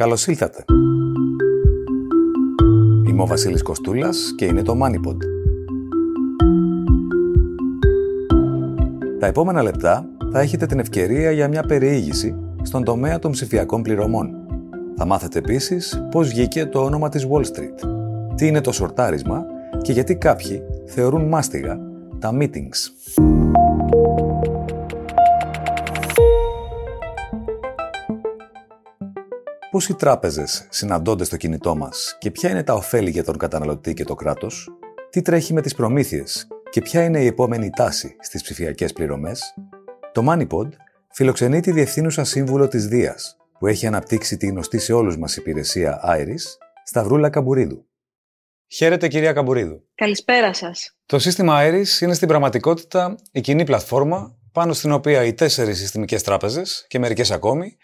Καλώς ήλθατε. Είμαι ο Βασίλης Κοστούλας και είναι το MoneyPod. Τα επόμενα λεπτά θα έχετε την ευκαιρία για μια περιήγηση στον τομέα των ψηφιακών πληρωμών. Θα μάθετε επίσης πώς βγήκε το όνομα της Wall Street, τι είναι το σορτάρισμα και γιατί κάποιοι θεωρούν μάστιγα τα meetings. Πώς οι τράπεζες συναντώνται στο κινητό μας και ποια είναι τα ωφέλη για τον καταναλωτή και το κράτος, τι τρέχει με τις προμήθειες και ποια είναι η επόμενη τάση στις ψηφιακές πληρωμές, το MoneyPod φιλοξενεί τη διευθύνουσα σύμβουλο της Δίας, που έχει αναπτύξει τη γνωστή σε όλους μας υπηρεσία Iris, Σταυρούλα Καμπουρίδου. Χαίρετε, κυρία Καμπουρίδου. Καλησπέρα σας. Το σύστημα Iris είναι στην πραγματικότητα η κοινή πλατφόρμα πάνω στην οποία οι τέσσερις συστημικές τράπεζες και μερικές ακόμη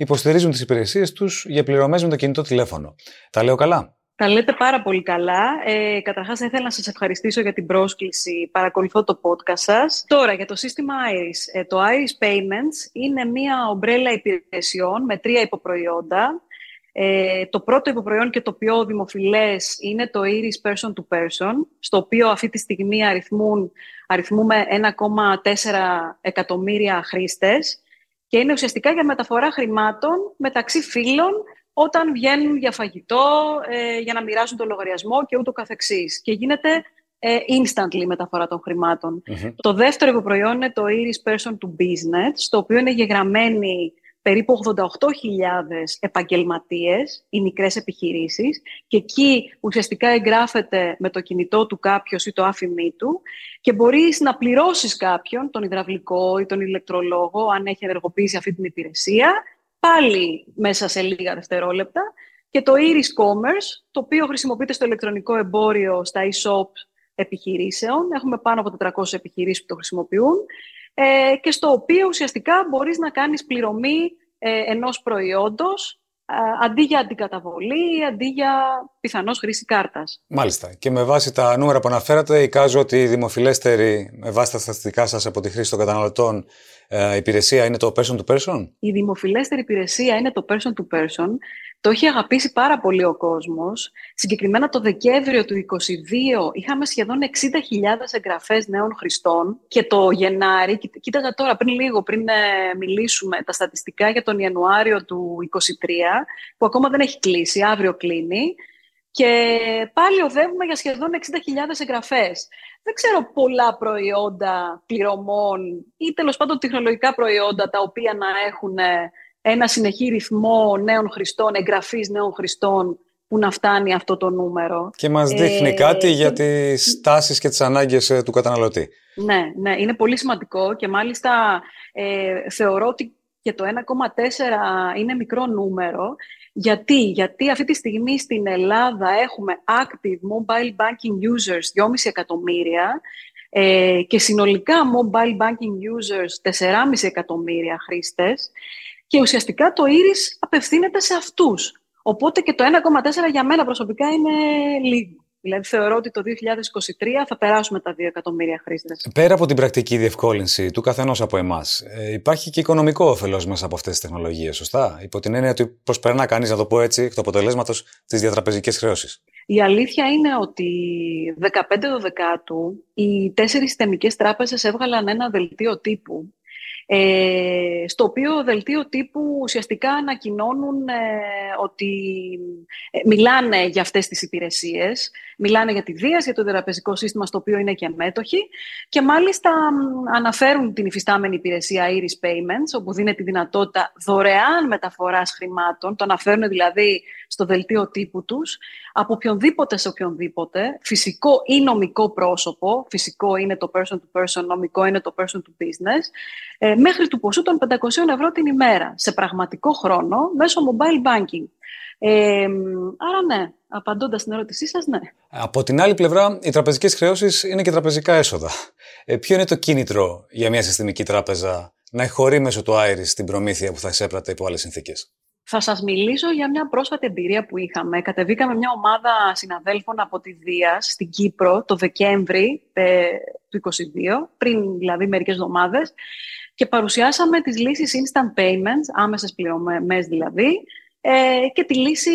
υποστηρίζουν τις υπηρεσίες τους για πληρωμές με το κινητό τηλέφωνο. Τα λέω καλά; Τα λέτε πάρα πολύ καλά. Ε, Καταρχάς, θα ήθελα να σας ευχαριστήσω για την πρόσκληση. Παρακολουθώ το podcast σας. Τώρα, για το σύστημα Iris. Ε, το Iris Payments είναι μια ομπρέλα υπηρεσιών με τρία υποπροϊόντα. Ε, το πρώτο υποπροϊόν και το πιο δημοφιλές είναι το Iris Person to Person, στο οποίο αυτή τη στιγμή αριθμούν, αριθμούμε 1,4 εκατομμύρια χρήστες και είναι ουσιαστικά για μεταφορά χρημάτων μεταξύ φίλων όταν βγαίνουν για φαγητό, ε, για να μοιράσουν το λογαριασμό και ούτω καθεξής. Και γίνεται ε, instantly μεταφορά των χρηματων Το δεύτερο υποπροϊόν είναι το Iris Person to Business, στο οποίο είναι γεγραμμένοι περίπου 88.000 επαγγελματίες, οι μικρές επιχειρήσεις και εκεί ουσιαστικά εγγράφεται με το κινητό του κάποιος ή το άφημί του και μπορείς να πληρώσεις κάποιον, τον υδραυλικό ή τον ηλεκτρολόγο, αν έχει ενεργοποιήσει αυτή την υπηρεσία, πάλι μέσα σε λίγα δευτερόλεπτα και το Iris Commerce, το οποίο χρησιμοποιείται στο ηλεκτρονικό εμπόριο, στα e-shop επιχειρήσεων. Έχουμε πάνω από 400 επιχειρήσεις που το χρησιμοποιούν ε, και στο οποίο ουσιαστικά μπορείς να κάνεις πληρωμή ε, ενός προϊόντος αντί για αντικαταβολή, αντί για πιθανώς χρήση κάρτας. Μάλιστα. Και με βάση τα νούμερα που αναφέρατε, εικάζω ότι η δημοφιλέστερη, με βάση τα στατιστικά σας από τη χρήση των καταναλωτών, ε, υπηρεσία είναι το person to person; Η δημοφιλέστερη υπηρεσία είναι το person to person. Το έχει αγαπήσει πάρα πολύ ο κόσμος. Συγκεκριμένα το Δεκέμβριο του 2022 είχαμε σχεδόν 60.000 εγγραφές νέων χρηστών και το Γενάρη, κοίταζα τώρα πριν λίγο, πριν ε, μιλήσουμε τα στατιστικά για τον Ιανουάριο του 2023, που ακόμα δεν έχει κλείσει, αύριο κλείνει, και πάλι οδεύουμε για σχεδόν 60.000 εγγραφές. Δεν ξέρω πολλά προϊόντα πληρωμών ή τέλος πάντων τεχνολογικά προϊόντα τα οποία να έχουν ε, ένα συνεχή ρυθμό νέων χρηστών, εγγραφής νέων χρηστών που να φτάνει αυτό το νούμερο. Και μας δείχνει ε, κάτι για τις τάσεις και τις ανάγκες ε, του καταναλωτή. Ναι, ναι, είναι πολύ σημαντικό και μάλιστα ε, θεωρώ ότι και το 1,4 είναι μικρό νούμερο. Γιατί; Γιατί αυτή τη στιγμή στην Ελλάδα έχουμε active mobile banking users 2,5 εκατομμύρια ε, και συνολικά mobile banking users 4,5 εκατομμύρια χρήστες και ουσιαστικά το Iris απευθύνεται σε αυτούς. Οπότε και το 1,4 για μένα προσωπικά είναι λίγο. Δηλαδή θεωρώ ότι το 2023 θα περάσουμε τα 2 εκατομμύρια χρήστες. Πέρα από την πρακτική διευκόλυνση του καθενός από εμάς, ε, υπάρχει και οικονομικό όφελος μέσα από αυτές τις τεχνολογίες, σωστά; Υπό την έννοια ότι προσπερνά κανείς, να το πω έτσι, εκ του αποτελέσματος τι διατραπεζικέ χρεώσει. Η αλήθεια είναι ότι 15 Δεκάτου οι τέσσερις συστημικές τράπεζες έβγαλαν ένα δελτίο τύπου ε, στο οποίο δελτίο τύπου ουσιαστικά ανακοινώνουν ε, ότι ε, μιλάνε για αυτές τις υπηρεσίες, μιλάνε για τη Δίας, για το θεραπευτικό σύστημα στο οποίο είναι και μέτοχοι και μάλιστα αναφέρουν την υφιστάμενη υπηρεσία Iris Payments, όπου δίνει τη δυνατότητα δωρεάν μεταφοράς χρημάτων, το αναφέρουν δηλαδή στο δελτίο τύπου τους, από οποιονδήποτε σε οποιονδήποτε, φυσικό ή νομικό πρόσωπο, φυσικό είναι το person to person, νομικό είναι το person to business, ε, μέχρι του ποσού των 500 ευρώ την ημέρα, σε πραγματικό χρόνο, μέσω mobile banking. Ε, άρα ναι, απαντώντας στην ερώτησή σας, ναι. Από την άλλη πλευρά, οι τραπεζικές χρεώσεις είναι και τραπεζικά έσοδα. Ε, ποιο είναι το κίνητρο για μια συστημική τράπεζα να εχωρεί μέσω του Iris την προμήθεια που θα εισέπρατε υπό άλλες συνθήκες; Θα σας μιλήσω για μια πρόσφατη εμπειρία που είχαμε. Κατεβήκαμε μια ομάδα συναδέλφων από τη Δίας στην Κύπρο το Δεκέμβρη ε, του 2022, πριν δηλαδή μερικές εβδομάδες, και παρουσιάσαμε τις λύσεις instant payments, άμεσες πληρωμές δηλαδή, ε, και τη λύση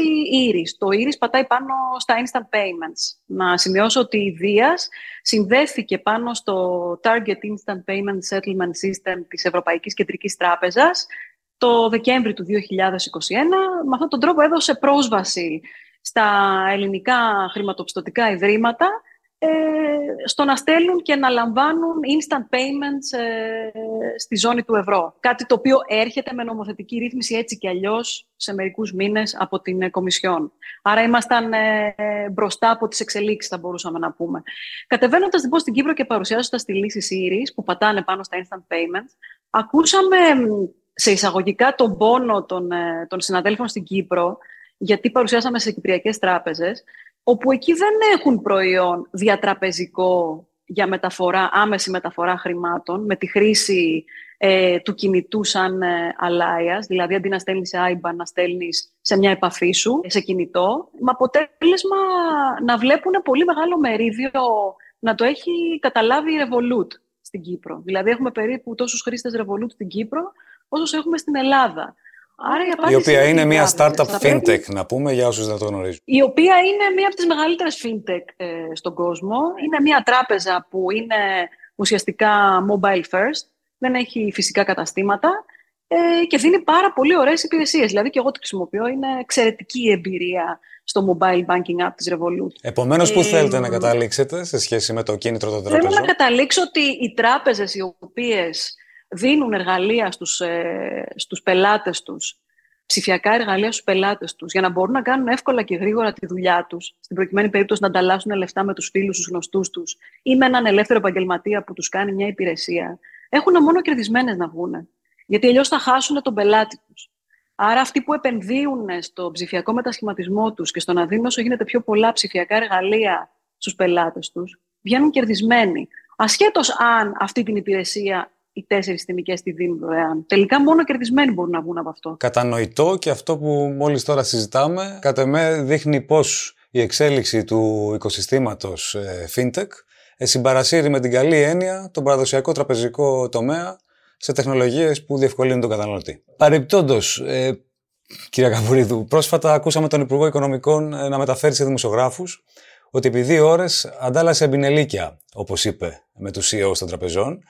Iris. Το Iris πατάει πάνω στα instant payments. Να σημειώσω ότι η Δίας συνδέθηκε πάνω στο Target Instant Payment Settlement System της Ευρωπαϊκής Κεντρικής Τράπεζας το Δεκέμβρη του 2021. Με αυτόν τον τρόπο έδωσε πρόσβαση στα ελληνικά χρηματοπιστωτικά ιδρύματα ε, στο να στέλνουν και να λαμβάνουν instant payments ε, στη ζώνη του ευρώ. Κάτι το οποίο έρχεται με νομοθετική ρύθμιση έτσι και αλλιώς σε μερικούς μήνες από την ε, Κομισιόν. Άρα ήμασταν ε, μπροστά από τις εξελίξεις, θα μπορούσαμε να πούμε. Κατεβαίνοντας λοιπόν στην Κύπρο και παρουσιάζοντας τη λύση Series που πατάνε πάνω στα instant payments, ακούσαμε σε εισαγωγικά τον πόνο των, των συναδέλφων στην Κύπρο, γιατί παρουσιάσαμε σε κυπριακές τράπεζες, όπου εκεί δεν έχουν προϊόν διατραπεζικό για μεταφορά, άμεση μεταφορά χρημάτων, με τη χρήση ε, του κινητού σαν ε, δηλαδή αντί να στέλνεις σε IBAN, να στέλνεις σε μια επαφή σου, σε κινητό, με αποτέλεσμα να βλέπουν πολύ μεγάλο μερίδιο να το έχει καταλάβει η Revolut στην Κύπρο. Δηλαδή έχουμε περίπου τόσους χρήστες Revolut στην Κύπρο, όσους έχουμε στην Ελλάδα. Άρα η, η οποία είναι μια startup fintech, να πούμε, για όσους δεν το γνωρίζουν. Η οποία είναι μια από τις μεγαλύτερες fintech ε, στον κόσμο. Είναι μια τράπεζα που είναι ουσιαστικά mobile first, δεν έχει φυσικά καταστήματα ε, και δίνει πάρα πολύ ωραίες υπηρεσίες. Δηλαδή και εγώ το χρησιμοποιώ, είναι εξαιρετική η εμπειρία στο mobile banking app της Revolut. Επομένως, πού ε, θέλετε να καταλήξετε σε σχέση με το κίνητρο των τραπεζών. Θέλω να καταλήξω ότι οι τράπεζες οι οποίες δίνουν εργαλεία στους, ε, στους πελάτες τους, ψηφιακά εργαλεία στους πελάτες τους, για να μπορούν να κάνουν εύκολα και γρήγορα τη δουλειά τους, στην προκειμένη περίπτωση να ανταλλάσσουν λεφτά με τους φίλους, τους γνωστούς τους ή με έναν ελεύθερο επαγγελματία που τους κάνει μια υπηρεσία, έχουν μόνο κερδισμένες να βγουν. Γιατί αλλιώς θα χάσουν τον πελάτη τους. Άρα αυτοί που επενδύουν στο ψηφιακό μετασχηματισμό τους και στο να δίνουν όσο γίνεται πιο πολλά ψηφιακά εργαλεία στους πελάτες τους, βγαίνουν κερδισμένοι. Ασχέτως αν αυτή την υπηρεσία οι τέσσερις τιμικέ τη δίνουν δωρεάν. Τελικά μόνο κερδισμένοι μπορούν να βγουν από αυτό. Κατανοητό και αυτό που μόλις τώρα συζητάμε, κατά εμέ δείχνει πώ η εξέλιξη του οικοσυστήματος ε, fintech ε, συμπαρασύρει με την καλή έννοια τον παραδοσιακό τραπεζικό τομέα σε τεχνολογίες που διευκολύνουν τον καταναλωτή. Παρεμπιπτόντως, ε, κυρία Καβουρίδου, πρόσφατα ακούσαμε τον Υπουργό Οικονομικών ε, να μεταφέρει σε δημοσιογράφους ότι επί δύο ώρες αντάλλασε εμπινελίκια, όπως είπε, με τους CEO των τραπεζών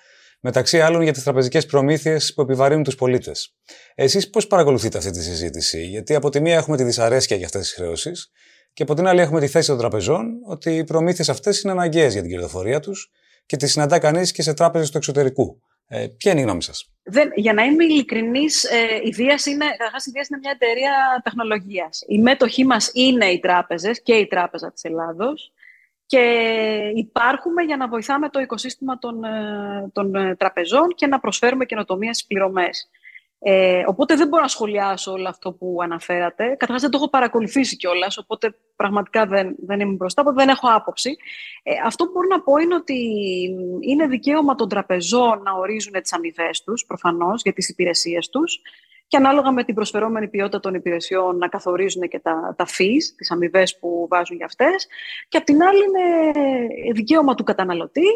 μεταξύ άλλων για τις τραπεζικές προμήθειες που επιβαρύνουν τους πολίτες. Εσείς πώς παρακολουθείτε αυτή τη συζήτηση, Γιατί από τη μία έχουμε τη δυσαρέσκεια για αυτές τις χρεώσεις και από την άλλη έχουμε τη θέση των τραπεζών ότι οι προμήθειες αυτές είναι αναγκαίες για την κερδοφορία τους και τις συναντά κανείς και σε τράπεζες του εξωτερικού. Ε, ποια είναι η γνώμη σας; Για να είμαι ειλικρινής, ε, η Δίας είναι, η Δίας είναι μια εταιρεία τεχνολογίας. Η μέτοχή μας είναι οι τράπεζες και η Τράπεζα της Ελλάδος και υπάρχουμε για να βοηθάμε το οικοσύστημα των, ε, των ε, τραπεζών και να προσφέρουμε καινοτομία στις πληρωμές. Ε, οπότε δεν μπορώ να σχολιάσω όλο αυτό που αναφέρατε. Καταρχάς δεν το έχω παρακολουθήσει κιόλας, οπότε πραγματικά δεν, δεν είμαι μπροστά, οπότε δεν έχω άποψη. Ε, αυτό που μπορώ να πω είναι ότι είναι δικαίωμα των τραπεζών να ορίζουν τις αμοιβές τους, προφανώς, για τις υπηρεσίες τους και ανάλογα με την προσφερόμενη ποιότητα των υπηρεσιών να καθορίζουν και τα, τα fees, τις αμοιβές που βάζουν για αυτές. Και απ' την άλλη είναι δικαίωμα του καταναλωτή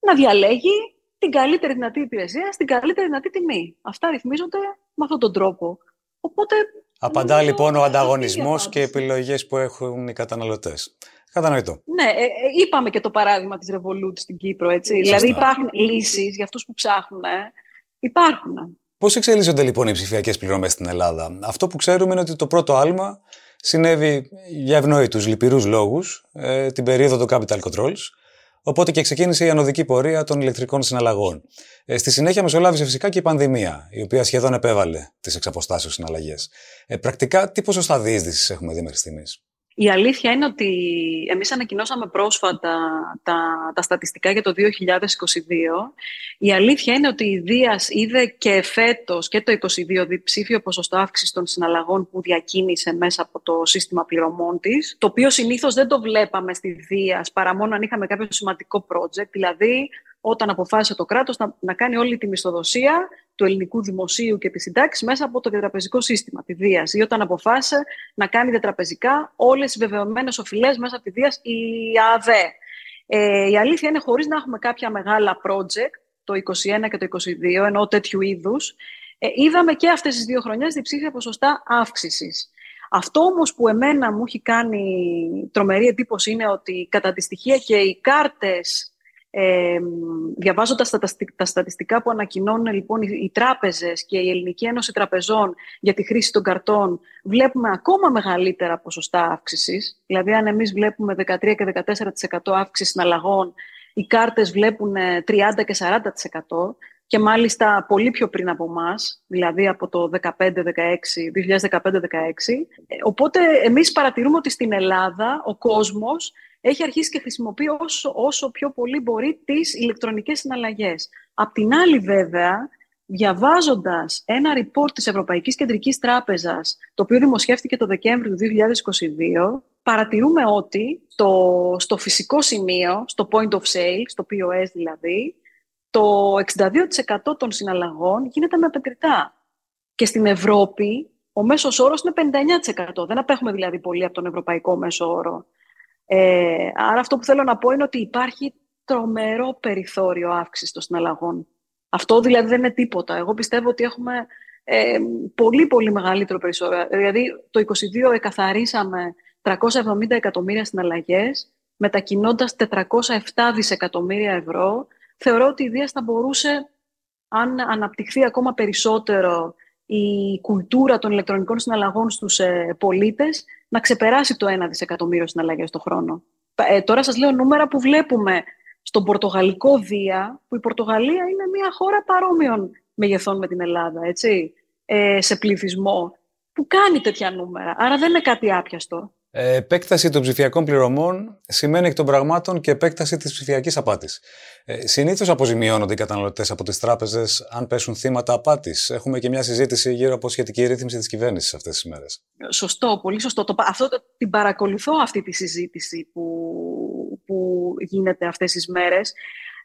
να διαλέγει την καλύτερη δυνατή υπηρεσία στην καλύτερη δυνατή τιμή. Αυτά ρυθμίζονται με αυτόν τον τρόπο. Οπότε, Απαντά λοιπόν ο ανταγωνισμός και οι επιλογές που έχουν οι καταναλωτές. Κατανοητό. Ναι, ε, ε, είπαμε και το παράδειγμα της Revolut στην Κύπρο. Έτσι. Δηλαδή υπάρχουν λύσεις για αυτούς που ψάχνουν. Υπάρχουν. Πώς εξελίσσονται λοιπόν οι ψηφιακές πληρωμές στην Ελλάδα, Αυτό που ξέρουμε είναι ότι το πρώτο άλμα συνέβη για ευνόητους λυπηρούς λόγους ε, την περίοδο των capital controls, οπότε και ξεκίνησε η ανωδική πορεία των ηλεκτρικών συναλλαγών. Ε, στη συνέχεια μεσολάβησε φυσικά και η πανδημία, η οποία σχεδόν επέβαλε τις εξαποστάσεω συναλλαγές. Ε, πρακτικά, τι ποσοστά διείσδυσης έχουμε δει μέχρι στιγμής; Η αλήθεια είναι ότι εμείς ανακοινώσαμε πρόσφατα τα, τα στατιστικά για το 2022. Η αλήθεια είναι ότι η Δίας είδε και φέτος και το 2022 διψήφιο ποσοστό αύξησης των συναλλαγών που διακίνησε μέσα από το σύστημα πληρωμών της, το οποίο συνήθως δεν το βλέπαμε στη Δίας παρά μόνο αν είχαμε κάποιο σημαντικό project, δηλαδή όταν αποφάσισε το κράτος να, να κάνει όλη τη μισθοδοσία του ελληνικού δημοσίου και της συντάξη μέσα από το διατραπεζικό σύστημα, τη ΔΙΑΣ, ή όταν αποφάσισε να κάνει διατραπεζικά όλες τις βεβαιωμένες οφειλές μέσα από τη ΔΙΑΣ η ΑΔΕ. Ε, η αλήθεια είναι χωρίς να έχουμε κάποια μεγάλα project, το 2021 και το 2022, ενώ τέτοιου είδους, ε, είδαμε και αυτές τις δύο χρονιές διψήφια ποσοστά αύξησης. Αυτό όμως που εμένα μου έχει κάνει τρομερή εντύπωση είναι ότι κατά τη στοιχεία και οι κάρτες ε, διαβάζοντας τα, τα στατιστικά που ανακοινώνουν λοιπόν οι, οι τράπεζες και η Ελληνική Ένωση Τραπεζών για τη χρήση των καρτών, βλέπουμε ακόμα μεγαλύτερα ποσοστά αύξησης. Δηλαδή, αν εμείς βλέπουμε 13 και 14% αύξηση συναλλαγών, οι κάρτες βλέπουν 30 και 40% και μάλιστα πολύ πιο πριν από εμάς, δηλαδή από το 2015-2016. Οπότε εμείς παρατηρούμε ότι στην Ελλάδα ο κόσμος έχει αρχίσει και χρησιμοποιεί όσο, όσο πιο πολύ μπορεί τις ηλεκτρονικές συναλλαγές. Απ' την άλλη βέβαια, διαβάζοντας ένα report της Ευρωπαϊκής Κεντρικής Τράπεζας, το οποίο δημοσιεύτηκε το Δεκέμβριο του 2022, παρατηρούμε ότι το, στο φυσικό σημείο, στο point of sale, στο POS δηλαδή, το 62% των συναλλαγών γίνεται με πετριτά. Και στην Ευρώπη ο μέσος όρος είναι 59%. Δεν απέχουμε δηλαδή πολύ από τον ευρωπαϊκό μέσο όρο. Ε, άρα αυτό που θέλω να πω είναι ότι υπάρχει τρομερό περιθώριο αύξησης των συναλλαγών. Αυτό δηλαδή δεν είναι τίποτα. Εγώ πιστεύω ότι έχουμε ε, πολύ πολύ μεγαλύτερο περιθώριο. Δηλαδή το 2022 εκαθαρίσαμε 370 εκατομμύρια συναλλαγές, μετακινώντας 407 δισεκατομμύρια ευρώ. Θεωρώ ότι η Δίας θα μπορούσε, αν αναπτυχθεί ακόμα περισσότερο η κουλτούρα των ηλεκτρονικών συναλλαγών στους ε, πολίτες, να ξεπεράσει το 1 δισεκατομμύριο συναλλαγές το χρόνο. Ε, τώρα σας λέω νούμερα που βλέπουμε στον Πορτογαλικό Δία, που η Πορτογαλία είναι μια χώρα παρόμοιων μεγεθών με την Ελλάδα, έτσι, ε, σε πληθυσμό, που κάνει τέτοια νούμερα. Άρα δεν είναι κάτι άπιαστο. Ε, επέκταση των ψηφιακών πληρωμών σημαίνει εκ των πραγμάτων και επέκταση της ψηφιακής απάτης. Ε, Συνήθως αποζημιώνονται οι καταναλωτές από τις τράπεζες αν πέσουν θύματα απάτης. Έχουμε και μια συζήτηση γύρω από σχετική ρύθμιση της κυβέρνησης αυτές τις μέρες. Σωστό, πολύ σωστό. Το, αυτό την παρακολουθώ αυτή τη συζήτηση που, που γίνεται αυτές τις μέρες.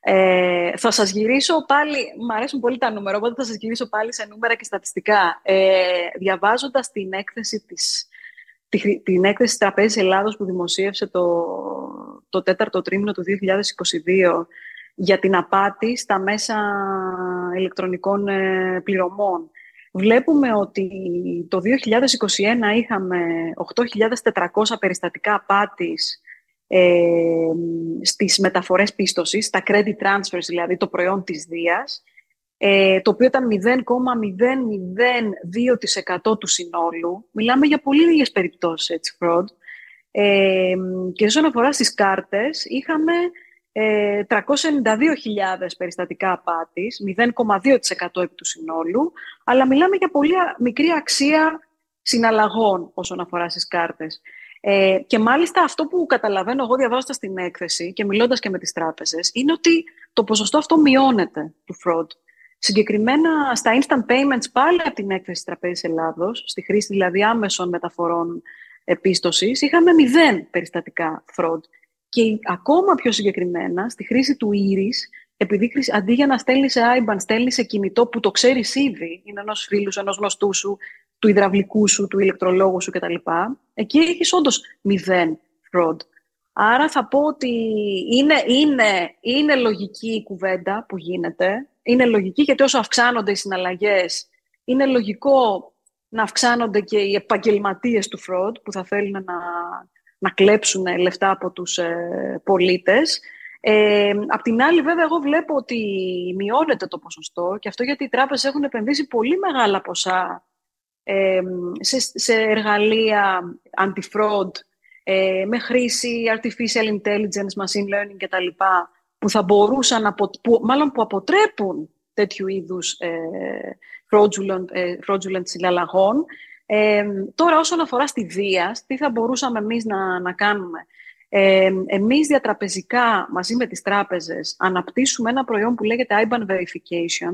Ε, θα σας γυρίσω πάλι, μου αρέσουν πολύ τα νούμερα, οπότε θα σας γυρίσω πάλι σε νούμερα και στατιστικά. Ε, διαβάζοντας την έκθεση της την έκθεση της Τραπέζης Ελλάδος που δημοσίευσε το, το τέταρτο τρίμηνο του 2022 για την απάτη στα μέσα ηλεκτρονικών ε, πληρωμών. Βλέπουμε ότι το 2021 είχαμε 8.400 περιστατικά απάτης ε, στις μεταφορές πίστοσης, στα credit transfers, δηλαδή το προϊόν της Δίας, ε, το οποίο ήταν 0,002% του συνόλου. Μιλάμε για πολύ λίγες περιπτώσεις έτσι, fraud. Ε, και όσον αφορά στις κάρτες, είχαμε ε, 392.000 περιστατικά απάτης, 0,2% επί του συνόλου, αλλά μιλάμε για πολύ μικρή αξία συναλλαγών όσον αφορά στις κάρτες. Ε, και μάλιστα αυτό που καταλαβαίνω εγώ διαβάζοντας την έκθεση και μιλώντας και με τις τράπεζες, είναι ότι το ποσοστό αυτό μειώνεται του fraud. Συγκεκριμένα στα instant payments πάλι από την έκθεση Τραπέζης Ελλάδος, στη χρήση δηλαδή άμεσων μεταφορών επίστοσης, είχαμε μηδέν περιστατικά fraud. Και ακόμα πιο συγκεκριμένα, στη χρήση του Iris, επειδή αντί για να στέλνεις σε IBAN, στέλνεις σε κινητό που το ξέρεις ήδη, είναι ενός φίλου, ενός γνωστού σου, του υδραυλικού σου, του ηλεκτρολόγου σου κτλ. Εκεί έχεις όντως μηδέν fraud. Άρα θα πω ότι είναι, είναι, είναι λογική η κουβέντα που γίνεται είναι λογική γιατί όσο αυξάνονται οι συναλλαγές, είναι λογικό να αυξάνονται και οι επαγγελματίες του fraud που θα θέλουν να, να κλέψουν λεφτά από τους ε, πολίτες. Ε, απ' την άλλη, βέβαια, εγώ βλέπω ότι μειώνεται το ποσοστό και αυτό γιατί οι τράπεζες έχουν επενδύσει πολύ μεγάλα ποσά ε, σε, σε εργαλεία anti-fraud, ε, με χρήση artificial intelligence, machine learning κτλ που θα μπορούσαν, που, μάλλον που αποτρέπουν τέτοιου είδους ε, fraudulent, ε, fraudulent συναλλαγών. Ε, τώρα, όσον αφορά στη βία, τι θα μπορούσαμε εμείς να, να κάνουμε; Ε, εμείς διατραπεζικά, μαζί με τις τράπεζες, αναπτύσσουμε ένα προϊόν που λέγεται IBAN Verification,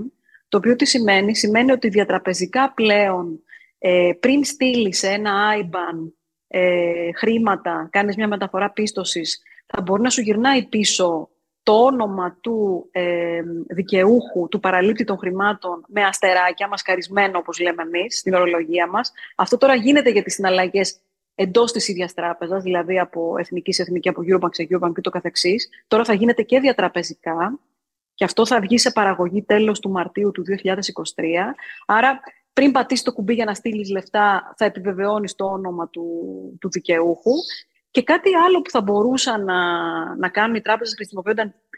το οποίο τι σημαίνει; Σημαίνει ότι διατραπεζικά πλέον, ε, πριν στείλεις σε ένα IBAN ε, χρήματα, κάνεις μια μεταφορά πίστοσης, θα μπορεί να σου γυρνάει πίσω το όνομα του ε, δικαιούχου, του παραλήπτη των χρημάτων με αστεράκια, μασκαρισμένο όπως λέμε εμείς στην ορολογία μας. Αυτό τώρα γίνεται για τις συναλλαγές εντός της ίδιας τράπεζας, δηλαδή από εθνική σε εθνική, από Eurobank σε Eurobank και το καθεξής. Τώρα θα γίνεται και διατραπεζικά και αυτό θα βγει σε παραγωγή τέλος του Μαρτίου του 2023. Άρα πριν πατήσεις το κουμπί για να στείλεις λεφτά, θα επιβεβαιώνεις το όνομα του, του δικαιούχου. Και κάτι άλλο που θα μπορούσαν να, να κάνουν οι τράπεζες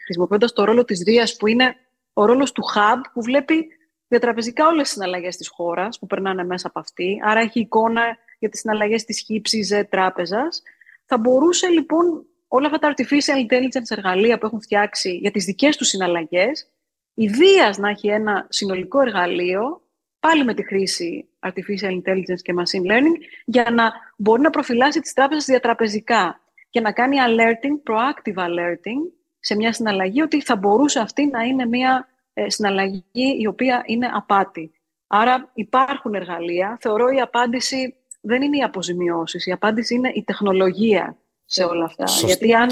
χρησιμοποιώντα το ρόλο της Δίας, που είναι ο ρόλος του hub, που βλέπει διατραπεζικά όλες τις συναλλαγές της χώρας που περνάνε μέσα από αυτή. Άρα έχει εικόνα για τις συναλλαγές της χύψης τράπεζας. Θα μπορούσε λοιπόν όλα αυτά τα artificial intelligence εργαλεία που έχουν φτιάξει για τις δικές τους συναλλαγές, η Δίας να έχει ένα συνολικό εργαλείο πάλι με τη χρήση artificial intelligence και machine learning, για να μπορεί να προφυλάσει τις τράπεζες διατραπεζικά και να κάνει alerting, proactive alerting, σε μια συναλλαγή ότι θα μπορούσε αυτή να είναι μια ε, συναλλαγή η οποία είναι απάτη. Άρα υπάρχουν εργαλεία. Θεωρώ η απάντηση δεν είναι οι αποζημιώσεις. Η απάντηση είναι η τεχνολογία σε όλα αυτά. Γιατί αν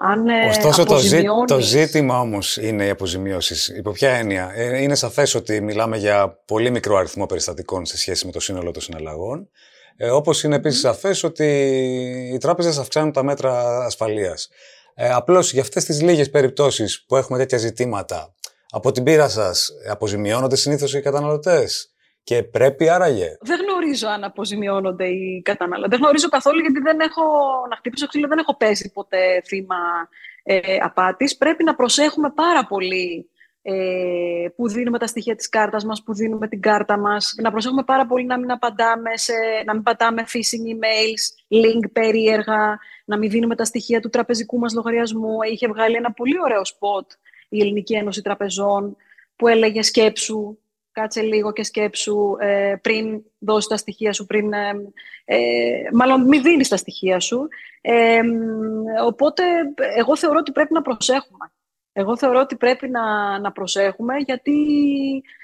αν, ε, Ωστόσο, το, ζή, το ζήτημα όμως είναι οι αποζημιώσεις. Υπό ποια έννοια; Ε, είναι σαφές ότι μιλάμε για πολύ μικρό αριθμό περιστατικών σε σχέση με το σύνολο των συναλλαγών. Ε, Όπως είναι επίσης σαφές ότι οι τράπεζες αυξάνουν τα μέτρα ασφαλείας. Ε, Απλώς για αυτές τις λίγες περιπτώσεις που έχουμε τέτοια ζητήματα, από την πείρα σας, αποζημιώνονται συνήθως οι καταναλωτές; Και πρέπει άραγε. Δεν γνωρίζω αν αποζημιώνονται οι καταναλωτέ. Δεν γνωρίζω καθόλου γιατί δεν έχω, να χτυπήσω ξύλο, δεν έχω πέσει ποτέ θύμα ε, απάτης. Πρέπει να προσέχουμε πάρα πολύ ε, που δίνουμε τα στοιχεία της κάρτας μας, που δίνουμε την κάρτα μας. Να προσέχουμε πάρα πολύ να μην απαντάμε, σε, να μην πατάμε phishing emails, link περίεργα, να μην δίνουμε τα στοιχεία του τραπεζικού μας λογαριασμού. Είχε βγάλει ένα πολύ ωραίο spot η Ελληνική Ένωση Τραπεζών που έλεγε σκέψου κάτσε λίγο και σκέψου ε, πριν δώσει τα στοιχεία σου, πριν, ε, ε μάλλον μην δίνεις τα στοιχεία σου. Ε, οπότε, εγώ θεωρώ ότι πρέπει να προσέχουμε. Εγώ θεωρώ ότι πρέπει να, να προσέχουμε, γιατί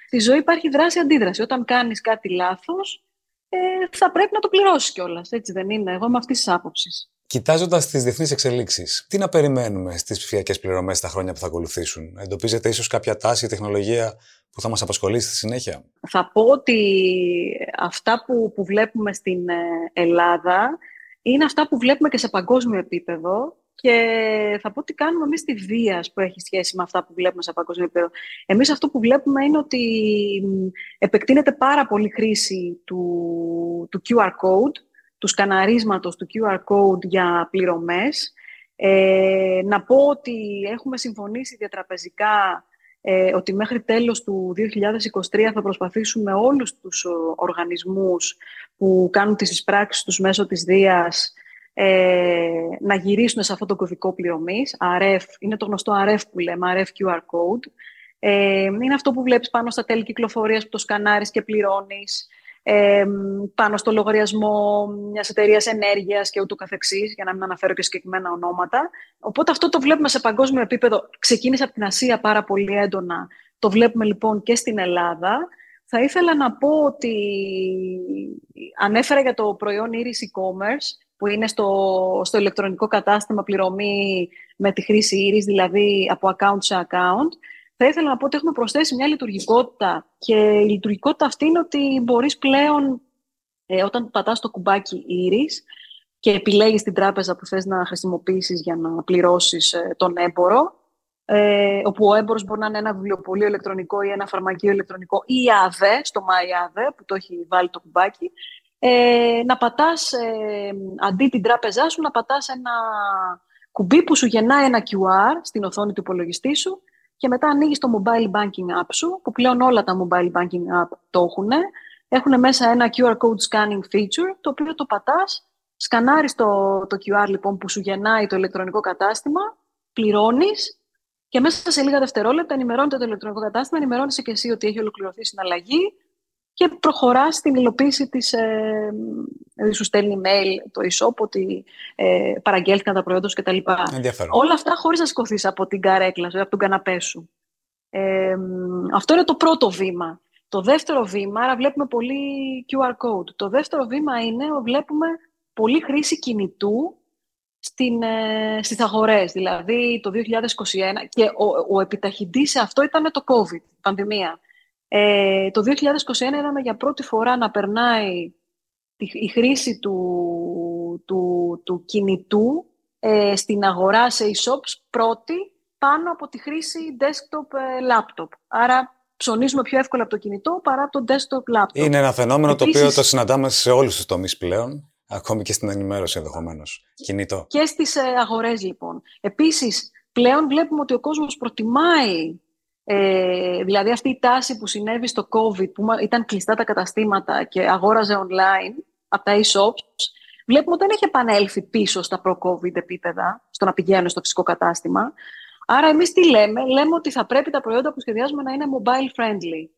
στη ζωή υπάρχει δράση-αντίδραση. Όταν κάνεις κάτι λάθος, ε, θα πρέπει να το πληρώσεις κιόλας, έτσι δεν είναι. Εγώ είμαι αυτής της άποψης. Κοιτάζοντας τις διεθνείς εξελίξεις, τι να περιμένουμε στις ψηφιακές πληρωμές τα χρόνια που θα ακολουθήσουν, Εντοπίζετε ίσως κάποια τάση, τεχνολογία που θα μας απασχολήσει στη συνέχεια; Θα πω ότι αυτά που, που βλέπουμε στην ε, Ελλάδα είναι αυτά που βλέπουμε και σε παγκόσμιο επίπεδο και θα πω ότι κάνουμε εμείς τη βία που έχει σχέση με αυτά που βλέπουμε σε παγκόσμιο επίπεδο. Εμείς αυτό που βλέπουμε είναι ότι επεκτείνεται πάρα πολύ χρήση του, του QR code του σκαναρίσματος του QR code για πληρωμές. Ε, να πω ότι έχουμε συμφωνήσει διατραπεζικά ε, ότι μέχρι τέλος του 2023 θα προσπαθήσουμε όλους τους οργανισμούς που κάνουν τις εισπράξεις τους μέσω της Δίας ε, να γυρίσουν σε αυτό το κωδικό πληρωμής. RF, είναι το γνωστό RF που λέμε, RF QR code. Ε, είναι αυτό που βλέπεις πάνω στα τέλη κυκλοφορίας που το σκανάρεις και πληρώνεις πάνω στο λογαριασμό μιας εταιρείας ενέργειας και ούτω καθεξής, για να μην αναφέρω και συγκεκριμένα ονόματα. Οπότε αυτό το βλέπουμε σε παγκόσμιο επίπεδο. Ξεκίνησε από την Ασία πάρα πολύ έντονα. Το βλέπουμε λοιπόν και στην Ελλάδα. Θα ήθελα να πω ότι ανέφερα για το προϊόν Iris e-commerce, που είναι στο, στο ηλεκτρονικό κατάστημα πληρωμή με τη χρήση Iris, δηλαδή από account σε account θα ήθελα να πω ότι έχουμε προσθέσει μια λειτουργικότητα και η λειτουργικότητα αυτή είναι ότι μπορείς πλέον ε, όταν πατάς το κουμπάκι Iris και επιλέγεις την τράπεζα που θες να χρησιμοποιήσεις για να πληρώσεις ε, τον έμπορο, ε, όπου ο έμπορος μπορεί να είναι ένα βιβλιοπωλείο ηλεκτρονικό ή ένα φαρμακείο ηλεκτρονικό ή ΑΔΕ, στο MyADE που το έχει βάλει το κουμπάκι, ε, να πατάς, ε, αντί την τράπεζά σου, να πατάς ένα κουμπί που σου γεννάει ένα QR στην οθόνη του υπολογιστή σου και μετά ανοίγεις το mobile banking app σου, που πλέον όλα τα mobile banking app το έχουν. Έχουν μέσα ένα QR code scanning feature, το οποίο το πατάς, σκανάρεις το, το QR λοιπόν που σου γεννάει το ηλεκτρονικό κατάστημα, πληρώνεις και μέσα σε λίγα δευτερόλεπτα ενημερώνεται το ηλεκτρονικό κατάστημα, ενημερώνεσαι και εσύ ότι έχει ολοκληρωθεί η συναλλαγή και προχωρά στην υλοποίηση της, ε, δηλαδή σου στέλνει email το e-shop ότι ε, παραγγέλθηκαν τα προϊόντα σου κτλ. Όλα αυτά χωρίς να σηκωθείς από την καρέκλα σου, από τον καναπέ σου. Ε, αυτό είναι το πρώτο βήμα. Το δεύτερο βήμα, άρα βλέπουμε πολύ QR code. Το δεύτερο βήμα είναι ότι βλέπουμε πολύ χρήση κινητού στην, ε, στις αγορές. Δηλαδή το 2021 και ο, ο επιταχυντής σε αυτό ήταν το COVID, η πανδημία. Ε, το 2021 είδαμε για πρώτη φορά να περνάει η χρήση του, του, του κινητού ε, στην αγορά σε e-shops πρώτη πάνω από τη χρήση desktop ε, laptop. Άρα ψωνίζουμε πιο εύκολα από το κινητό παρά το desktop laptop. Είναι ένα φαινόμενο το οποίο το συναντάμε σε όλους τους τομείς πλέον, ακόμη και στην ενημέρωση ενδεχομένως. Κινητό. Και στις ε, αγορές λοιπόν. Επίσης, πλέον βλέπουμε ότι ο κόσμος προτιμάει ε, δηλαδή αυτή η τάση που συνέβη στο COVID, που ήταν κλειστά τα καταστήματα και αγόραζε online από τα e-shops, βλέπουμε ότι δεν έχει επανέλθει πίσω στα προ-COVID επίπεδα, στο να πηγαίνουν στο φυσικό κατάστημα. Άρα εμείς τι λέμε, λέμε ότι θα πρέπει τα προϊόντα που σχεδιάζουμε να είναι mobile friendly.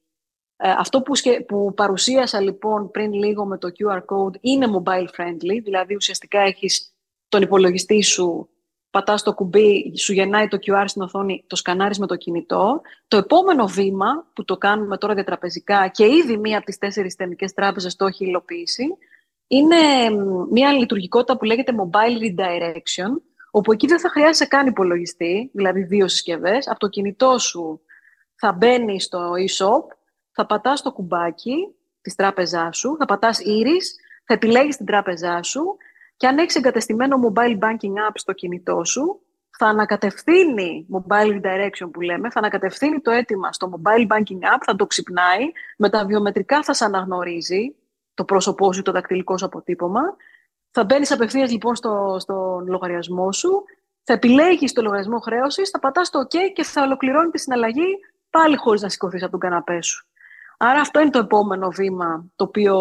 Ε, αυτό που, που παρουσίασα λοιπόν πριν λίγο με το QR code είναι mobile friendly, δηλαδή ουσιαστικά έχεις τον υπολογιστή σου πατάς το κουμπί, σου γεννάει το QR στην οθόνη, το σκανάρεις με το κινητό. Το επόμενο βήμα που το κάνουμε τώρα διατραπεζικά και ήδη μία από τις τέσσερις θεμικές τράπεζες το έχει υλοποιήσει, είναι μία λειτουργικότητα που λέγεται Mobile Redirection, όπου εκεί δεν θα χρειάζεσαι καν υπολογιστή, δηλαδή δύο συσκευές. Από το κινητό σου θα μπαίνει στο e-shop, θα πατάς το κουμπάκι της τράπεζάς σου, θα πατάς Iris, θα επιλέγεις την τράπεζά σου και αν έχεις εγκατεστημένο mobile banking app στο κινητό σου, θα ανακατευθύνει mobile redirection που λέμε, θα ανακατευθύνει το αίτημα στο mobile banking app, θα το ξυπνάει, με τα βιομετρικά θα σε αναγνωρίζει το πρόσωπό σου, το δακτυλικό σου αποτύπωμα. Θα μπαίνεις απευθείας λοιπόν στο, στο λογαριασμό σου, θα επιλέγεις το λογαριασμό χρέωσης, θα πατάς το OK και θα ολοκληρώνει τη συναλλαγή πάλι χωρίς να σηκωθείς από τον καναπέ σου. Άρα αυτό είναι το επόμενο βήμα το οποίο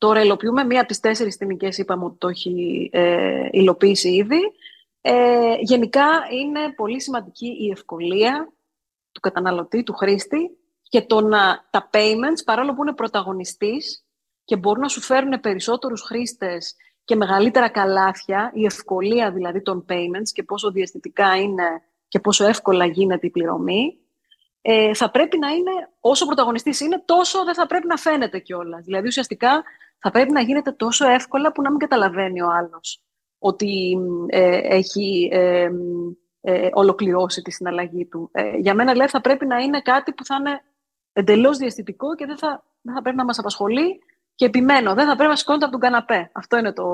Τώρα υλοποιούμε μία από τις τέσσερις τιμικές, είπαμε ότι το έχει ε, υλοποιήσει ήδη. Ε, γενικά είναι πολύ σημαντική η ευκολία του καταναλωτή, του χρήστη και το να, τα payments, παρόλο που είναι πρωταγωνιστής και μπορούν να σου φέρουν περισσότερους χρήστες και μεγαλύτερα καλάθια, η ευκολία δηλαδή των payments και πόσο διαστητικά είναι και πόσο εύκολα γίνεται η πληρωμή, ε, θα πρέπει να είναι, όσο πρωταγωνιστής είναι, τόσο δεν θα πρέπει να φαίνεται κιόλας. Δηλαδή, ουσιαστικά θα πρέπει να γίνεται τόσο εύκολα που να μην καταλαβαίνει ο άλλος ότι ε, έχει ε, ε, ολοκληρώσει τη συναλλαγή του. για μένα, λέει, θα πρέπει να είναι κάτι που θα είναι εντελώς διαστητικό και δεν θα, δεν θα πρέπει να μας απασχολεί και επιμένω, δεν θα πρέπει να σηκώνεται από τον καναπέ. Αυτό είναι το,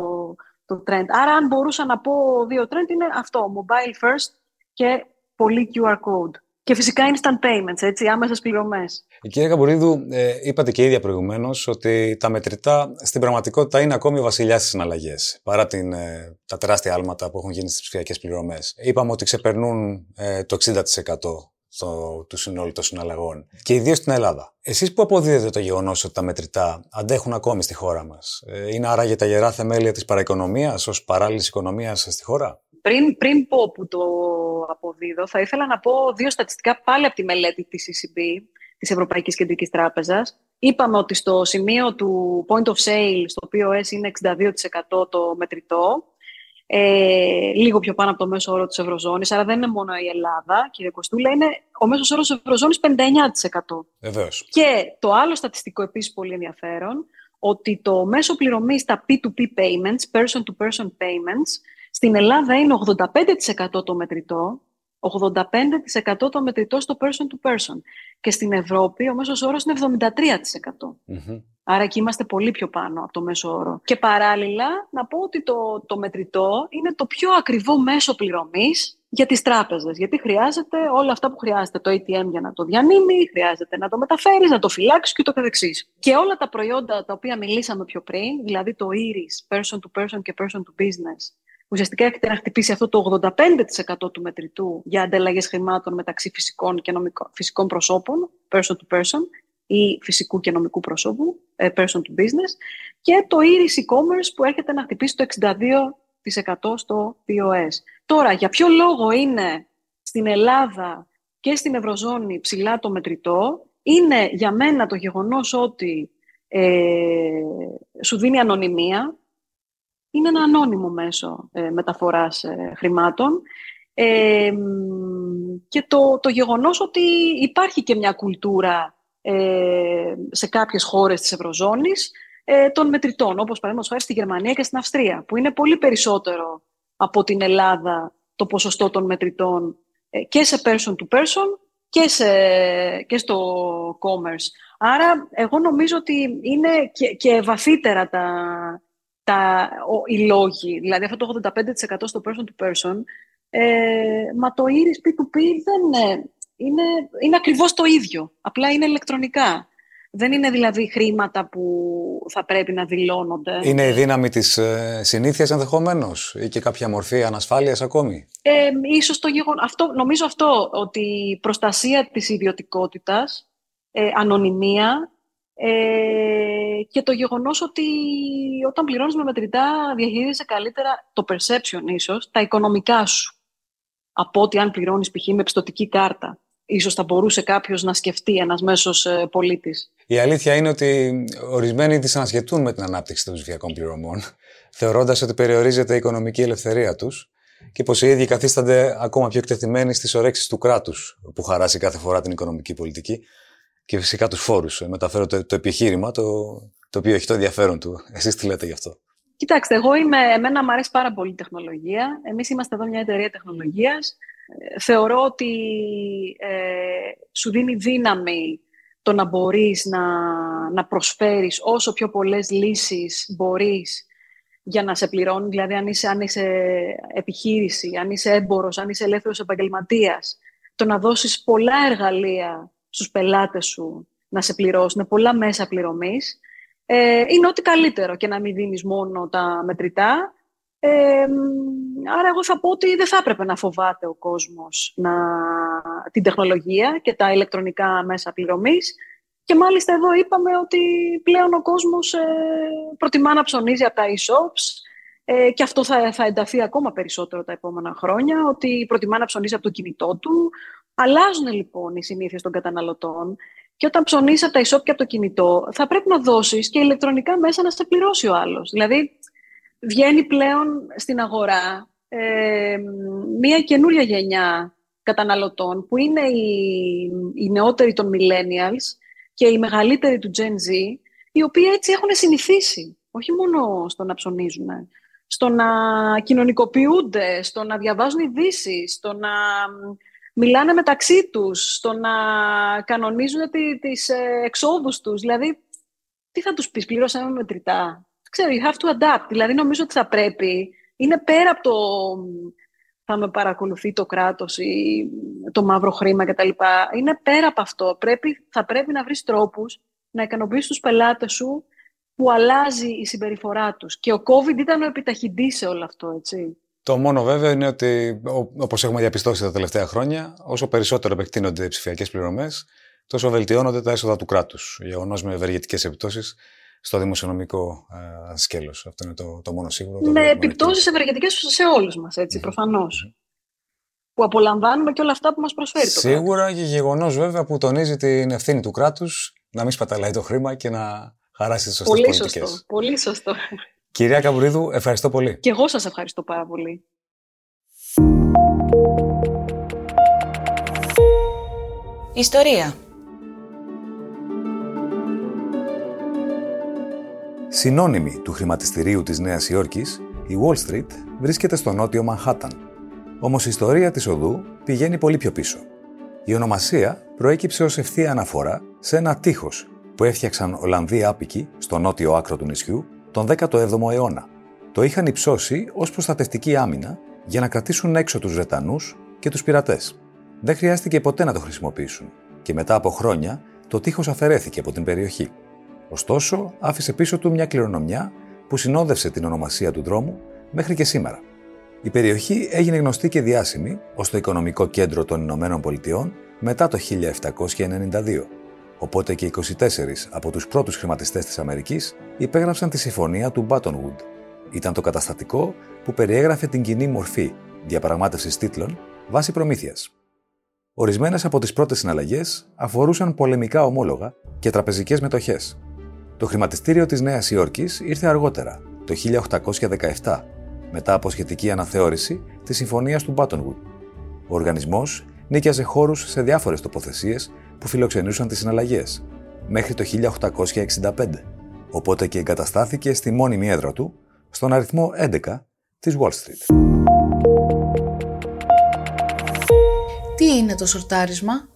το trend. Άρα, αν μπορούσα να πω δύο trend, είναι αυτό, mobile first και πολύ QR code. Και φυσικά instant payments, έτσι, άμεσες πληρωμές. Η κυρία Καμπουρίδου, ε, είπατε και ίδια προηγουμένως ότι τα μετρητά στην πραγματικότητα είναι ακόμη ο βασιλιά στις συναλλαγές, παρά την, ε, τα τεράστια άλματα που έχουν γίνει στις ψηφιακές πληρωμές. Είπαμε ότι ξεπερνούν ε, το 60% στο, του συνόλου των συναλλαγών. Και ιδίω στην Ελλάδα. Εσείς που αποδίδετε το γεγονός ότι τα μετρητά αντέχουν ακόμη στη χώρα μας, ε, είναι άραγε τα γερά θεμέλια της παραοικονομίας ως παράλληλης οικονομίας στη χώρα; Πριν, πριν πω που το αποδίδω, θα ήθελα να πω δύο στατιστικά πάλι από τη μελέτη της ECB, της Ευρωπαϊκής Κεντρικής Τράπεζας. Είπαμε ότι στο σημείο του point of sale, στο POS είναι 62% το μετρητό, ε, λίγο πιο πάνω από το μέσο όρο της Ευρωζώνης, άρα δεν είναι μόνο η Ελλάδα, κύριε Κοστούλα, είναι ο μέσος όρος της Ευρωζώνης 59%. Βεβαίως. Και το άλλο στατιστικό επίσης πολύ ενδιαφέρον, ότι το μέσο πληρωμής στα P2P payments, person-to-person payments, στην Ελλάδα είναι 85% το μετρητό, 85% το μετρητό στο person to person. Και στην Ευρώπη ο μέσος όρος είναι 73%. Άρα εκεί είμαστε πολύ πιο πάνω από το μέσο όρο. Και παράλληλα να πω ότι το, το μετρητό είναι το πιο ακριβό μέσο πληρωμής για τις τράπεζες. Γιατί χρειάζεται όλα αυτά που χρειάζεται το ATM για να το διανύμει, χρειάζεται να το μεταφέρεις, να το φυλάξεις και το καθεξής. Και όλα τα προϊόντα τα οποία μιλήσαμε πιο πριν, δηλαδή το Iris, person to person και person to business, ουσιαστικά έχετε να χτυπήσει αυτό το 85% του μετρητού για ανταλλαγές χρημάτων μεταξύ φυσικών και νομικών, φυσικών προσώπων, person to person, ή φυσικού και νομικού προσώπου, ε, person to business, και το Iris e-commerce που έρχεται να χτυπήσει το 62% στο POS. Τώρα, για ποιο λόγο είναι στην Ελλάδα και στην Ευρωζώνη ψηλά το μετρητό, είναι για μένα το γεγονός ότι ε, σου δίνει ανωνυμία, είναι ένα ανώνυμο μέσο ε, μεταφοράς ε, χρημάτων ε, και το, το γεγονός ότι υπάρχει και μια κουλτούρα ε, σε κάποιες χώρες της Ευρωζώνης ε, των μετρητών, όπως παραδείγματος χάρη στη Γερμανία και στην Αυστρία, που είναι πολύ περισσότερο από την Ελλάδα το ποσοστό των μετρητών και σε person to person και, σε, και στο commerce. Άρα, εγώ νομίζω ότι είναι και, και βαθύτερα τα, τα, ο, οι λόγοι, δηλαδή αυτό το 85% στο person to person, ε, μα το Iris P2P δεν, είναι, είναι ακριβώς το ίδιο. Απλά είναι ηλεκτρονικά. Δεν είναι δηλαδή χρήματα που θα πρέπει να δηλώνονται. Είναι η δύναμη της ε, συνήθειας ενδεχομένως ή και κάποια μορφή ανασφάλειας ακόμη; Ε, ίσως το γεγον... αυτό, νομίζω αυτό, ότι η προστασία της ιδιωτικότητας, ε, ανωνυμία ε, και το γεγονός ότι όταν πληρώνεις με μετρητά διαχειρίζεσαι καλύτερα το perception ίσως, τα οικονομικά σου από ότι αν πληρώνεις π.χ. με πιστοτική κάρτα. Ίσως θα μπορούσε κάποιος να σκεφτεί ένας μέσος ε, πολίτης. Η αλήθεια είναι ότι ορισμένοι δυσανασχετούν με την ανάπτυξη των ψηφιακών πληρωμών, θεωρώντας ότι περιορίζεται η οικονομική ελευθερία τους και πως οι ίδιοι καθίστανται ακόμα πιο εκτεθειμένοι στις ορέξεις του κράτους που χαράσει κάθε φορά την οικονομική πολιτική και φυσικά τους φόρους. Μεταφέρω το, το επιχείρημα, το, το οποίο έχει το ενδιαφέρον του. Εσείς τι λέτε γι' αυτό; Κοιτάξτε, εγώ είμαι, εμένα μου αρέσει πάρα πολύ η τεχνολογία. Εμείς είμαστε εδώ μια εταιρεία τεχνολογίας. Ε, θεωρώ ότι ε, σου δίνει δύναμη το να μπορείς να, να προσφέρεις όσο πιο πολλές λύσεις μπορείς για να σε πληρώνει. Δηλαδή, αν είσαι, αν είσαι επιχείρηση, αν είσαι έμπορος, αν είσαι ελεύθερος επαγγελματίας, το να δώσεις πολλά εργαλεία στους πελάτες σου να σε πληρώσουν, με πολλά μέσα πληρωμής, ε, είναι ό,τι καλύτερο και να μην δίνεις μόνο τα μετρητά. Ε, άρα εγώ θα πω ότι δεν θα έπρεπε να φοβάται ο κόσμος να, την τεχνολογία και τα ηλεκτρονικά μέσα πληρωμής. Και μάλιστα εδώ είπαμε ότι πλέον ο κόσμος ε, προτιμά να ψωνίζει από τα e-shops ε, και αυτό θα, θα ενταθεί ακόμα περισσότερο τα επόμενα χρόνια, ότι προτιμά να ψωνίζει από το κινητό του. Αλλάζουν λοιπόν οι συνήθειες των καταναλωτών και όταν ψωνίσει από τα e-shop και από το κινητό, θα πρέπει να δώσεις και ηλεκτρονικά μέσα να σε πληρώσει ο άλλος. Δηλαδή, βγαίνει πλέον στην αγορά ε, μια καινούρια γενιά καταναλωτών που είναι οι, οι νεότεροι των millennials και οι μεγαλύτεροι του Gen Z, οι οποίοι έτσι έχουν συνηθίσει, όχι μόνο στο να ψωνίζουν, στο να κοινωνικοποιούνται, στο να διαβάζουν ειδήσεις, στο να μιλάνε μεταξύ τους, στο να κανονίζουν τι, τις ε, εξόδους τους. Δηλαδή, τι θα τους πεις, πληρώσαμε μετρητά. Ξέρω, you have to adapt. Δηλαδή, νομίζω ότι θα πρέπει, είναι πέρα από το θα με παρακολουθεί το κράτος ή το μαύρο χρήμα κτλ. Είναι πέρα από αυτό. Πρέπει, θα πρέπει να βρεις τρόπους να ικανοποιήσεις τους πελάτες σου που αλλάζει η συμπεριφορά τους. Και ο COVID ήταν ο επιταχυντής σε όλο αυτό, έτσι. Το μόνο βέβαιο είναι ότι, όπως έχουμε διαπιστώσει τα τελευταία χρόνια, όσο περισσότερο επεκτείνονται οι ψηφιακές πληρωμές, τόσο βελτιώνονται τα έσοδα του κράτους. Γεγονός με ευεργετικές επιπτώσεις στο δημοσιονομικό ε, σκέλος. Αυτό είναι το, το μόνο σίγουρο. Το με επιπτώσεις ευεργετικές σε όλους μας, έτσι, προφανώς. Που απολαμβάνουμε και όλα αυτά που μας προσφέρει το Σίγουρα και γεγονός βέβαια που τονίζει την ευθύνη του κράτους να μην σπαταλάει το χρήμα και να χαράσει τις σωστές πολύ πολιτικές. Σωστό, πολύ σωστό. Κυρία Καμπουρίδου, ευχαριστώ πολύ. Και εγώ σας ευχαριστώ πάρα πολύ. Ιστορία Συνώνυμη του χρηματιστηρίου της Νέας Υόρκης, η Wall Street βρίσκεται στο νότιο Μανχάταν. Όμως η ιστορία της οδού πηγαίνει πολύ πιο πίσω. Η ονομασία προέκυψε ως ευθεία αναφορά σε ένα τείχος που έφτιαξαν Ολλανδοί άπικοι στο νότιο άκρο του νησιού τον 17ο αιώνα. Το είχαν υψώσει ως προστατευτική άμυνα για να κρατήσουν έξω τους Βρετανούς και τους πειρατές. Δεν χρειάστηκε ποτέ να το χρησιμοποιήσουν και μετά από χρόνια το τείχος αφαιρέθηκε από την περιοχή. Ωστόσο, άφησε πίσω του μια κληρονομιά που συνόδευσε την ονομασία του δρόμου μέχρι και σήμερα. Η περιοχή έγινε γνωστή και διάσημη ως το οικονομικό κέντρο των Ηνωμένων Πολιτειών μετά το 1792 οπότε και 24 από τους πρώτους χρηματιστές της Αμερικής υπέγραψαν τη συμφωνία του Buttonwood. Ήταν το καταστατικό που περιέγραφε την κοινή μορφή διαπραγμάτευσης τίτλων βάσει προμήθειας. Ορισμένες από τις πρώτες συναλλαγές αφορούσαν πολεμικά ομόλογα και τραπεζικές μετοχές. Το χρηματιστήριο της Νέας Υόρκης ήρθε αργότερα, το 1817, μετά από σχετική αναθεώρηση της συμφωνίας του Buttonwood. Ο οργανισμός νίκιαζε χώρους σε διάφορες τοποθεσίες που φιλοξενούσαν τις συναλλαγές, μέχρι το 1865, οπότε και εγκαταστάθηκε στη μόνιμη έδρα του, στον αριθμό 11 της Wall Street. Τι είναι το σορτάρισμα;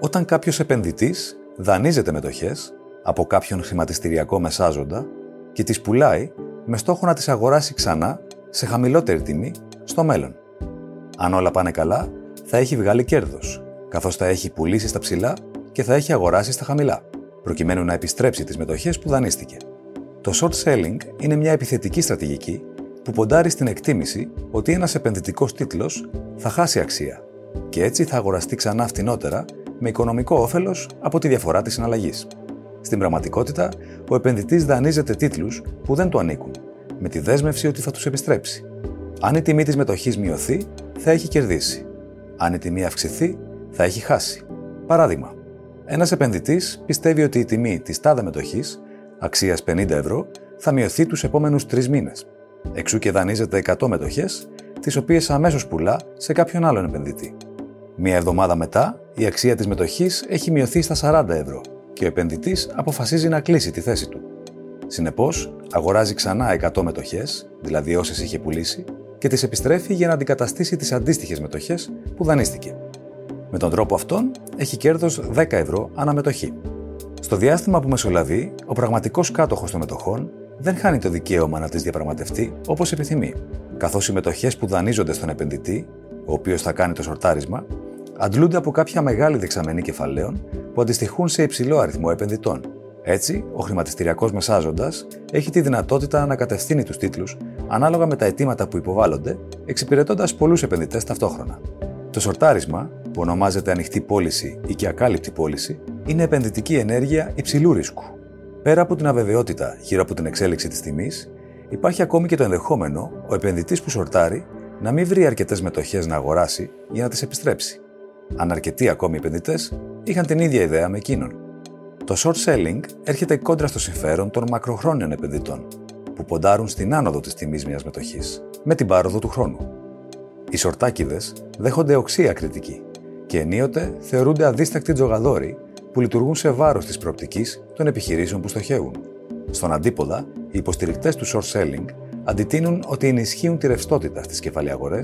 Όταν κάποιος επενδυτής δανείζεται μετοχές από κάποιον χρηματιστηριακό μεσάζοντα και τις πουλάει με στόχο να τις αγοράσει ξανά σε χαμηλότερη τιμή στο μέλλον. Αν όλα πάνε καλά, θα έχει βγάλει κέρδος, καθώς θα έχει πουλήσει στα ψηλά και θα έχει αγοράσει στα χαμηλά, προκειμένου να επιστρέψει τις μετοχές που δανείστηκε. Το short selling είναι μια επιθετική στρατηγική που ποντάρει στην εκτίμηση ότι ένας επενδυτικός τίτλος θα χάσει αξία και έτσι θα αγοραστεί ξανά φτηνότερα με οικονομικό όφελος από τη διαφορά της συναλλαγής. Στην πραγματικότητα, ο επενδυτής δανείζεται τίτλους που δεν του ανήκουν, με τη δέσμευση ότι θα τους επιστρέψει. Αν η τιμή της μετοχής μειωθεί, θα έχει κερδίσει. Αν η τιμή αυξηθεί, θα έχει χάσει. Παράδειγμα, ένας επενδυτής πιστεύει ότι η τιμή της τάδε μετοχής, αξίας 50 ευρώ, θα μειωθεί τους επόμενους τρεις μήνες. Εξού και δανείζεται 100 μετοχές, τις οποίες αμέσως πουλά σε κάποιον άλλον επενδυτή. Μία εβδομάδα μετά, η αξία της μετοχής έχει μειωθεί στα 40 ευρώ και ο επενδυτής αποφασίζει να κλείσει τη θέση του. Συνεπώς, αγοράζει ξανά 100 μετοχές, δηλαδή όσες είχε πουλήσει, και τις επιστρέφει για να αντικαταστήσει τις αντίστοιχες μετοχές που δανείστηκε. Με τον τρόπο αυτόν έχει κέρδος 10 ευρώ αναμετοχή. Στο διάστημα που μεσολαβεί, ο πραγματικός κάτοχος των μετοχών δεν χάνει το δικαίωμα να τις διαπραγματευτεί όπως επιθυμεί, καθώς οι μετοχές που δανείζονται στον επενδυτή, ο οποίος θα κάνει το σορτάρισμα, αντλούνται από κάποια μεγάλη δεξαμενή κεφαλαίων που αντιστοιχούν σε υψηλό αριθμό επενδυτών. Έτσι, ο χρηματιστηριακός μεσάζοντας έχει τη δυνατότητα να κατευθύνει τους τίτλους ανάλογα με τα αιτήματα που υποβάλλονται, εξυπηρετώντας πολλούς επενδυτές ταυτόχρονα. Το σορτάρισμα, που ονομάζεται ανοιχτή πώληση ή και ακάλυπτη πώληση, είναι επενδυτική ενέργεια υψηλού ρίσκου. Πέρα από την αβεβαιότητα γύρω από την εξέλιξη της τιμής, υπάρχει ακόμη και το ενδεχόμενο ο επενδυτής που σορτάρει να μην βρει αρκετές μετοχές να αγοράσει για να τις επιστρέψει. Αν αρκετοί ακόμη επενδυτές είχαν την ίδια ιδέα με εκείνον. Το short selling έρχεται κόντρα στο συμφέρον των μακροχρόνιων επενδυτών, που ποντάρουν στην άνοδο της τιμής μιας μετοχής, με την πάροδο του χρόνου. Οι σορτάκιδες δέχονται οξία κριτική και ενίοτε θεωρούνται αδίστακτοι τζογαδόροι που λειτουργούν σε βάρος της προοπτικής των επιχειρήσεων που στοχεύουν. Στον αντίποδα, οι υποστηρικτές του short selling αντιτείνουν ότι ενισχύουν τη ρευστότητα στις κεφαλαιαγορέ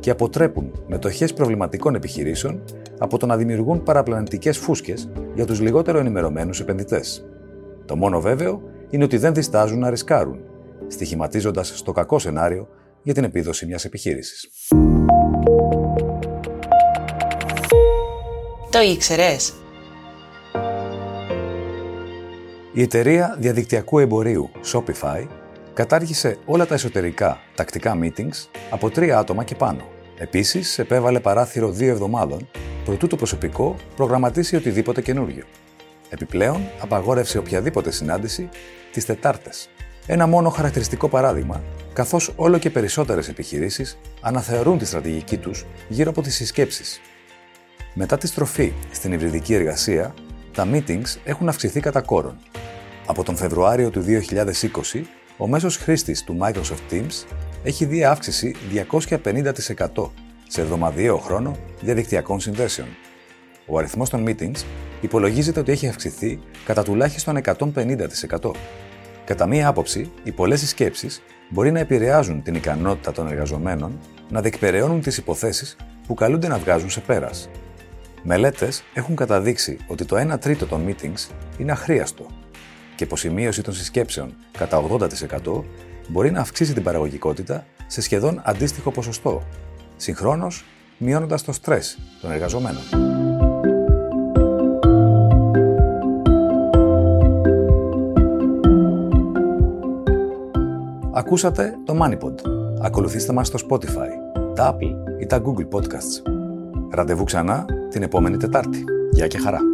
και αποτρέπουν μετοχές προβληματικών επιχειρήσεων από το να δημιουργούν παραπλανητικές φούσκες για τους λιγότερο ενημερωμένους επενδυτές. Το μόνο βέβαιο είναι ότι δεν διστάζουν να ρισκάρουν, στοιχηματίζοντας στο κακό σενάριο για την επίδοση μιας επιχείρησης. Το ήξερες; Η εταιρεία διαδικτυακού εμπορίου Shopify κατάργησε όλα τα εσωτερικά τακτικά meetings από τρία άτομα και πάνω. Επίσης, επέβαλε παράθυρο δύο εβδομάδων προτού το προσωπικό προγραμματίσει οτιδήποτε καινούργιο. Επιπλέον, απαγόρευσε οποιαδήποτε συνάντηση τις Τετάρτες. Ένα μόνο χαρακτηριστικό παράδειγμα, καθώς όλο και περισσότερες επιχειρήσεις αναθεωρούν τη στρατηγική τους γύρω από τις συσκέψεις. Μετά τη στροφή στην υβριδική εργασία, τα meetings έχουν αυξηθεί κατά κόρον. Από τον Φεβρουάριο του 2020, ο μέσος χρήστης του Microsoft Teams έχει δει αύξηση 250% σε εβδομαδιαίο χρόνο διαδικτυακών συνδέσεων. Ο αριθμός των meetings υπολογίζεται ότι έχει αυξηθεί κατά τουλάχιστον 150%. Κατά μία άποψη, οι πολλές συσκέψεις μπορεί να επηρεάζουν την ικανότητα των εργαζομένων να διεκπεραιώνουν τις υποθέσεις που καλούνται να βγάζουν σε πέρας. Μελέτες έχουν καταδείξει ότι το 1 τρίτο των meetings είναι αχρίαστο και πως η μείωση των συσκέψεων κατά 80% μπορεί να αυξήσει την παραγωγικότητα σε σχεδόν αντίστοιχο ποσοστό, συγχρόνως μειώνοντας το στρες των εργαζομένων. Ακούσατε το MoneyPod. Ακολουθήστε μας στο Spotify, τα Apple ή τα Google Podcasts. Ραντεβού ξανά την επόμενη Τετάρτη. Γεια και χαρά!